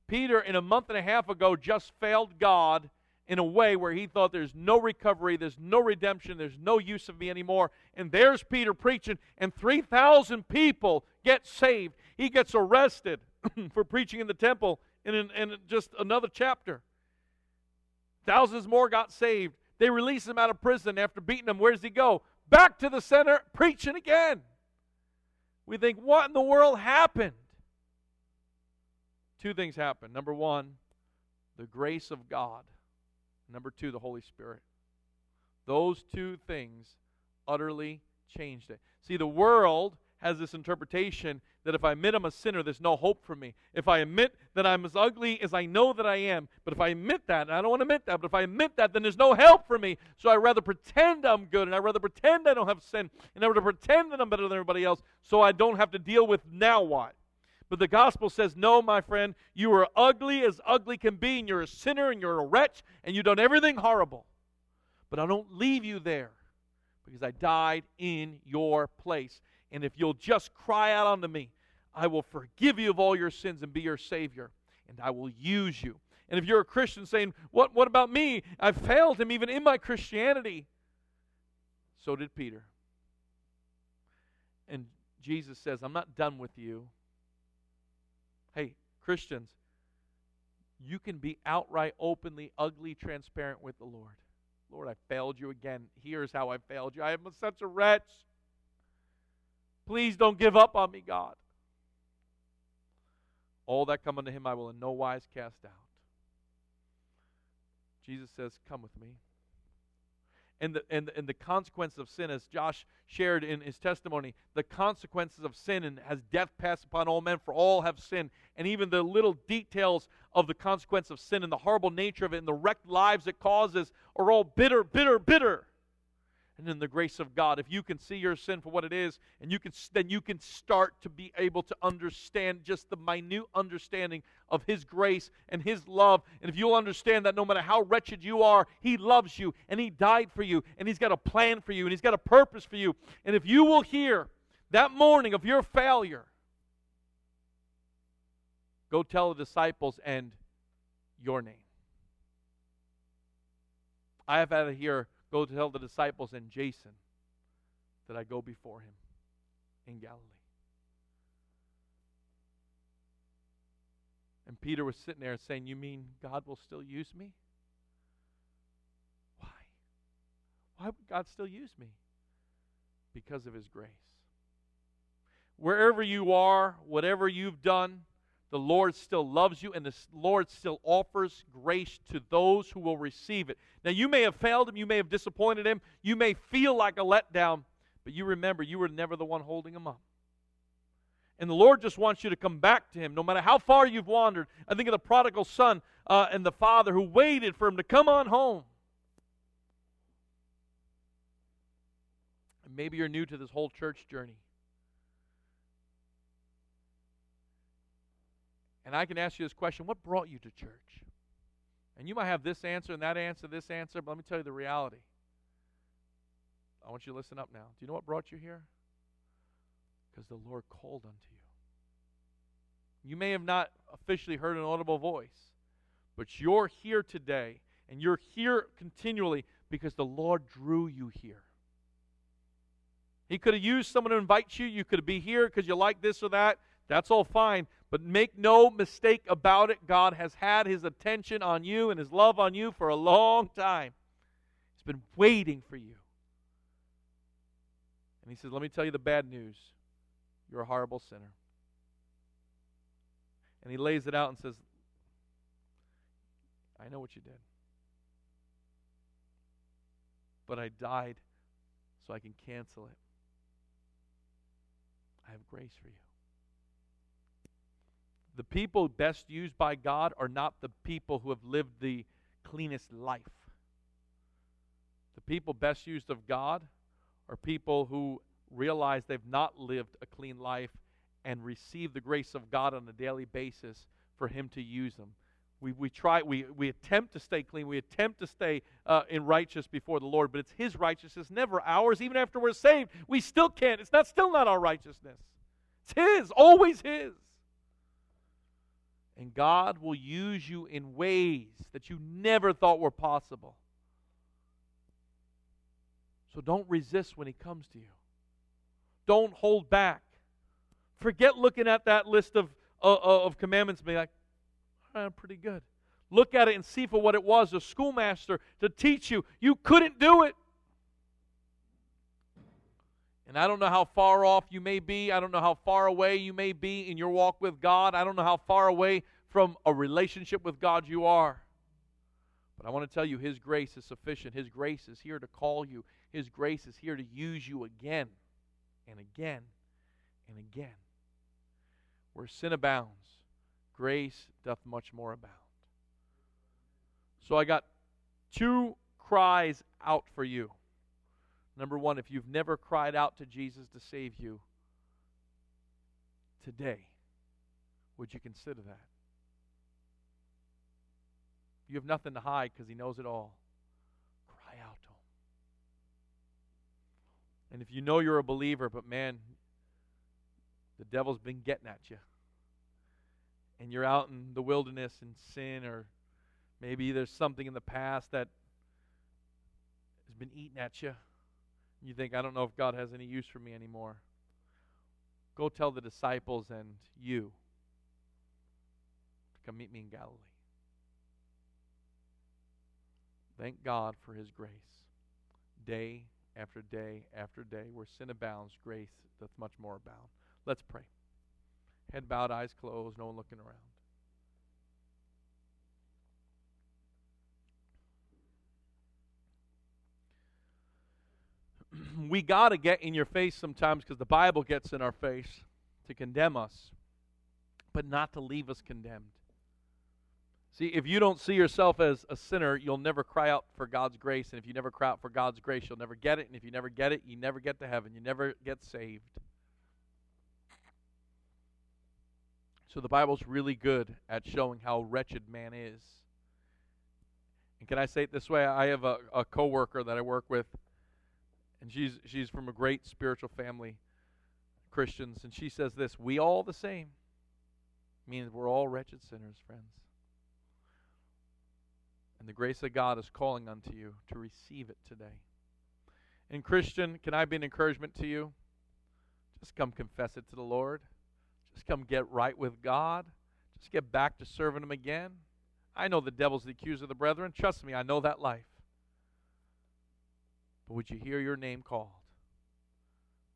Peter, in a month and a half ago, just failed God in a way where he thought there's no recovery, there's no redemption, there's no use of me anymore. And there's Peter preaching, and 3,000 people get saved. He gets arrested for preaching in the temple in, in, in, just another chapter. Thousands more got saved. They release him out of prison after beating him. Where does he go? Back to the center, preaching again. We think, what in the world happened? Two things happened. Number one, the grace of God Number two, the Holy Spirit. Those two things utterly changed it. See, the world has this interpretation that if I admit I'm a sinner, there's no hope for me. If I admit that I'm as ugly as I know that I am, but if I admit that, and I don't want to admit that, but if I admit that, then there's no help for me. So I rather pretend I'm good, and I rather pretend I don't have sin, and I rather pretend that I'm better than everybody else, so I don't have to deal with now what. But the gospel says, no, my friend, you are ugly as ugly can be, and you're a sinner, and you're a wretch, and you've done everything horrible. But I don't leave you there because I died in your place. And if you'll just cry out unto me, I will forgive you of all your sins and be your Savior, and I will use you. And if you're a Christian saying, What, what about me? I failed him even in my Christianity. So did Peter. And Jesus says, I'm not done with you. Hey, Christians, you can be outright, openly, ugly, transparent with the Lord. Lord, I failed you again. Here's how I failed you. I am such a wretch. Please don't give up on me, God. All that come unto him I will in no wise cast out. Jesus says, Come with me and the, and, and the consequence of sin, as Josh shared in his testimony, the consequences of sin and has death passed upon all men, for all have sinned. And even the little details of the consequence of sin and the horrible nature of it and the wrecked lives it causes are all bitter, bitter, bitter and in the grace of God. If you can see your sin for what it is, and you can then you can start to be able to understand just the minute understanding of His grace and His love. And if you'll understand that no matter how wretched you are, He loves you and He died for you and He's got a plan for you and He's got a purpose for you. And if you will hear that morning of your failure, go tell the disciples and your name. I have had to hear Go tell the disciples and Jason that I go before him in Galilee. And Peter was sitting there saying, You mean God will still use me? Why? Why would God still use me? Because of his grace. Wherever you are, whatever you've done, the Lord still loves you, and the Lord still offers grace to those who will receive it. Now, you may have failed him, you may have disappointed him, you may feel like a letdown, but you remember you were never the one holding him up. And the Lord just wants you to come back to him, no matter how far you've wandered. I think of the prodigal son uh, and the father who waited for him to come on home. Maybe you're new to this whole church journey. And I can ask you this question what brought you to church? And you might have this answer and that answer, this answer, but let me tell you the reality. I want you to listen up now. Do you know what brought you here? Because the Lord called unto you. You may have not officially heard an audible voice, but you're here today, and you're here continually because the Lord drew you here. He could have used someone to invite you. You could be here because you like this or that. That's all fine. But make no mistake about it, God has had his attention on you and his love on you for a long time. He's been waiting for you. And he says, Let me tell you the bad news. You're a horrible sinner. And he lays it out and says, I know what you did. But I died so I can cancel it. I have grace for you. The people best used by God are not the people who have lived the cleanest life. The people best used of God are people who realize they've not lived a clean life and receive the grace of God on a daily basis for Him to use them. We, we try, we, we attempt to stay clean. We attempt to stay uh, in righteous before the Lord, but it's His righteousness, never ours. Even after we're saved, we still can't. It's not still not our righteousness. It's His, always His. And God will use you in ways that you never thought were possible. So don't resist when He comes to you. Don't hold back. Forget looking at that list of, uh, uh of commandments and be like, I'm pretty good. Look at it and see for what it was a schoolmaster to teach you. You couldn't do it. And I don't know how far off you may be. I don't know how far away you may be in your walk with God. I don't know how far away from a relationship with God you are. But I want to tell you, His grace is sufficient. His grace is here to call you, His grace is here to use you again and again and again. Where sin abounds, grace doth much more abound. So I got two cries out for you. Number one, if you've never cried out to Jesus to save you, today, would you consider that? You have nothing to hide because He knows it all. Cry out to Him. And if you know you're a believer, but man, the devil's been getting at you and you're out in the wilderness in sin, or maybe there's something in the past that has been eating at you. You think, I don't know if God has any use for me anymore. Go tell the disciples and you to come meet me in Galilee. Thank God for his grace. Day after day after day, where sin abounds, grace doth much more abound. Let's pray. Head bowed, eyes closed, no one looking around. We got to get in your face sometimes because the Bible gets in our face to condemn us, but not to leave us condemned. See, if you don't see yourself as a sinner, you'll never cry out for God's grace. And if you never cry out for God's grace, you'll never get it. And if you never get it, you never get to heaven. You never get saved. So the Bible's really good at showing how wretched man is. And can I say it this way? I have a, a coworker that I work with, and she's she's from a great spiritual family, Christians, and she says this: "We all the same." Means we're all wretched sinners, friends. And the grace of God is calling unto you to receive it today. And Christian, can I be an encouragement to you? Just come confess it to the Lord. Just come get right with God. Just get back to serving Him again. I know the devil's the accuser of the brethren. Trust me, I know that life. But would you hear your name called?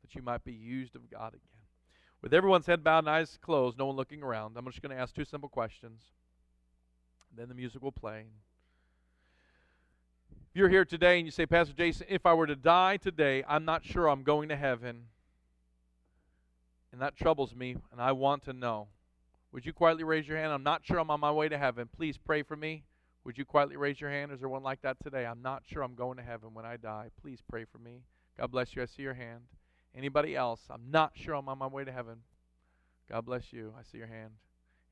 That you might be used of God again. With everyone's head bowed and eyes closed, no one looking around, I'm just going to ask two simple questions. Then the music will play. If you're here today and you say, Pastor Jason, if I were to die today, I'm not sure I'm going to heaven and that troubles me, and I want to know. Would you quietly raise your hand? I'm not sure I'm on my way to heaven. Please pray for me. Would you quietly raise your hand? Is there one like that today? I'm not sure I'm going to heaven when I die. Please pray for me. God bless you. I see your hand. Anybody else? I'm not sure I'm on my way to heaven. God bless you. I see your hand.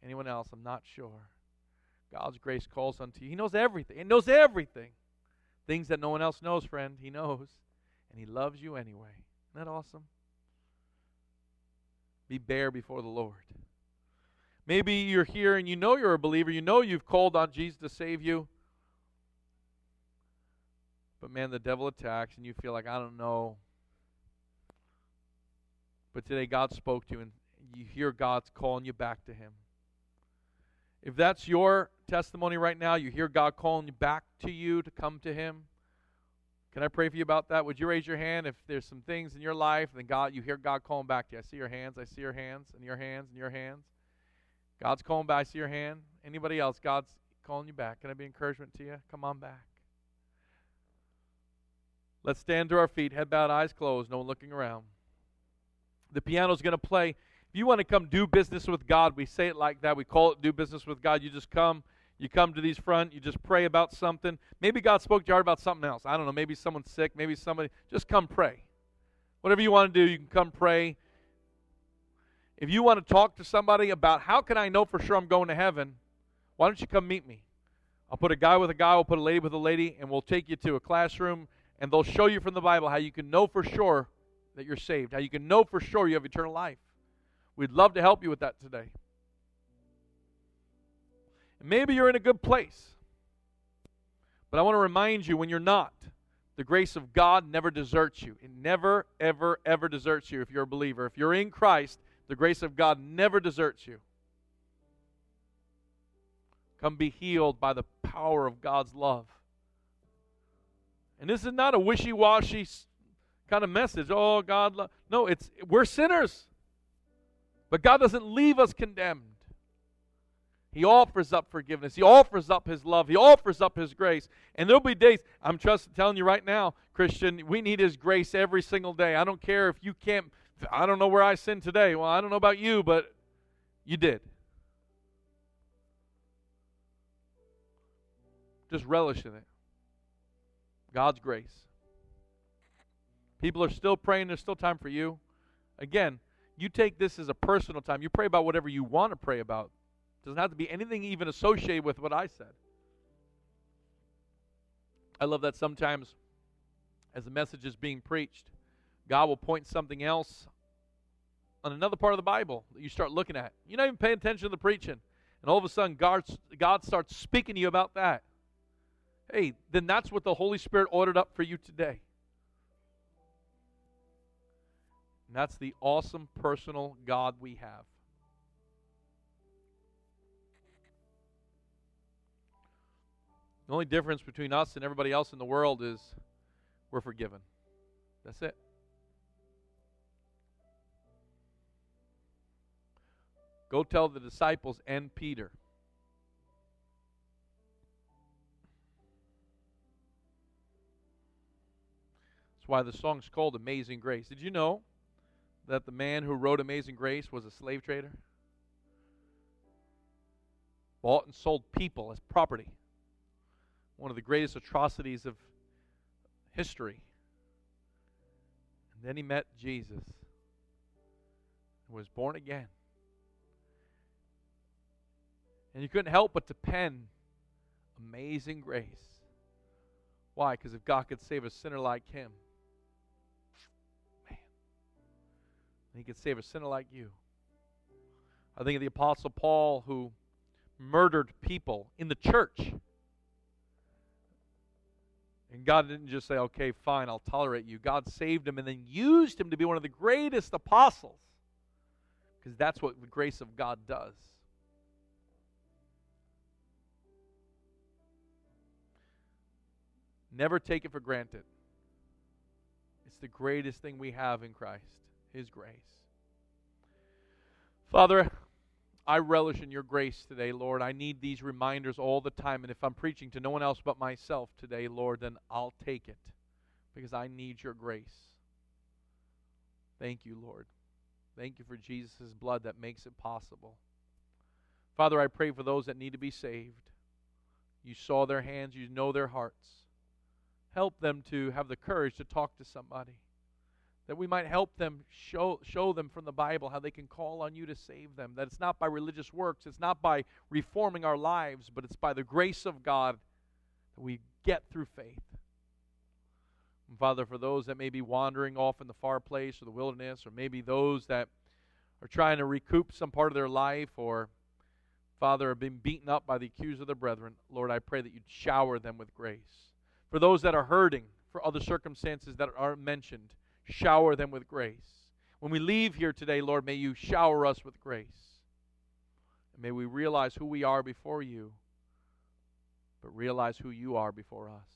Anyone else? I'm not sure. God's grace calls unto you. He knows everything. He knows everything. Things that no one else knows, friend. He knows. And He loves you anyway. Isn't that awesome? be bare before the Lord. Maybe you're here and you know you're a believer, you know you've called on Jesus to save you. But man, the devil attacks and you feel like, I don't know. But today God spoke to you and you hear God's calling you back to Him. If that's your testimony right now, you hear God calling you back to you to come to Him. Can I pray for you about that? Would you raise your hand if there's some things in your life and God you hear God calling back to you? I see your hands, I see your hands, and your hands, and your hands. God's calling back. I see your hand. Anybody else? God's calling you back. Can I be encouragement to you? Come on back. Let's stand to our feet, head bowed, eyes closed, no one looking around. The piano's going to play. If you want to come do business with God, we say it like that. We call it do business with God. You just come, you come to these front, you just pray about something. Maybe God spoke to heart about something else. I don't know. Maybe someone's sick. Maybe somebody. Just come pray. Whatever you want to do, you can come pray. If you want to talk to somebody about how can I know for sure I'm going to heaven, why don't you come meet me? I'll put a guy with a guy, we'll put a lady with a lady, and we'll take you to a classroom, and they'll show you from the Bible how you can know for sure that you're saved, how you can know for sure you have eternal life. We'd love to help you with that today. And maybe you're in a good place. But I want to remind you when you're not, the grace of God never deserts you. It never, ever, ever deserts you if you're a believer. If you're in Christ, the grace of God never deserts you. Come be healed by the power of God's love. And this is not a wishy washy kind of message. Oh, God. Lo-. No, it's we're sinners. But God doesn't leave us condemned. He offers up forgiveness. He offers up His love. He offers up His grace. And there'll be days, I'm just telling you right now, Christian, we need His grace every single day. I don't care if you can't, I don't know where I sinned today. Well, I don't know about you, but you did. Just relish in it. God's grace. People are still praying. There's still time for you. Again, you take this as a personal time. You pray about whatever you want to pray about. It doesn't have to be anything even associated with what I said. I love that sometimes as the message is being preached, God will point something else on another part of the Bible that you start looking at. You're not even paying attention to the preaching. And all of a sudden, God, God starts speaking to you about that. Hey, then that's what the Holy Spirit ordered up for you today. And that's the awesome personal God we have. The only difference between us and everybody else in the world is we're forgiven. That's it. Go tell the disciples and Peter. That's why the song's called Amazing Grace. Did you know that the man who wrote Amazing Grace was a slave trader? Bought and sold people as property. One of the greatest atrocities of history. And then he met Jesus and was born again. And you couldn't help but to pen Amazing Grace. Why? Because if God could save a sinner like him, man, he could save a sinner like you. I think of the Apostle Paul who murdered people in the church. And God didn't just say, okay, fine, I'll tolerate you. God saved him and then used him to be one of the greatest apostles. Because that's what the grace of God does. Never take it for granted. It's the greatest thing we have in Christ. His grace. Father, I relish in your grace today, Lord. I need these reminders all the time. And if I'm preaching to no one else but myself today, Lord, then I'll take it because I need your grace. Thank you, Lord. Thank you for Jesus' blood that makes it possible. Father, I pray for those that need to be saved. You saw their hands, you know their hearts. Help them to have the courage to talk to somebody that we might help them show, show them from the Bible how they can call on you to save them. That it's not by religious works, it's not by reforming our lives, but it's by the grace of God that we get through faith. And Father, for those that may be wandering off in the far place or the wilderness, or maybe those that are trying to recoup some part of their life, or Father, have been beaten up by the accuser of their brethren, Lord, I pray that you'd shower them with grace. For those that are hurting for other circumstances that aren't mentioned, shower them with grace. When we leave here today, Lord, may you shower us with grace. And may we realize who we are before you, but realize who you are before us.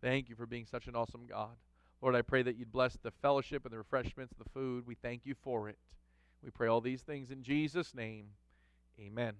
Thank you for being such an awesome God. Lord, I pray that you'd bless the fellowship and the refreshments, the food. We thank you for it. We pray all these things in Jesus' name. Amen.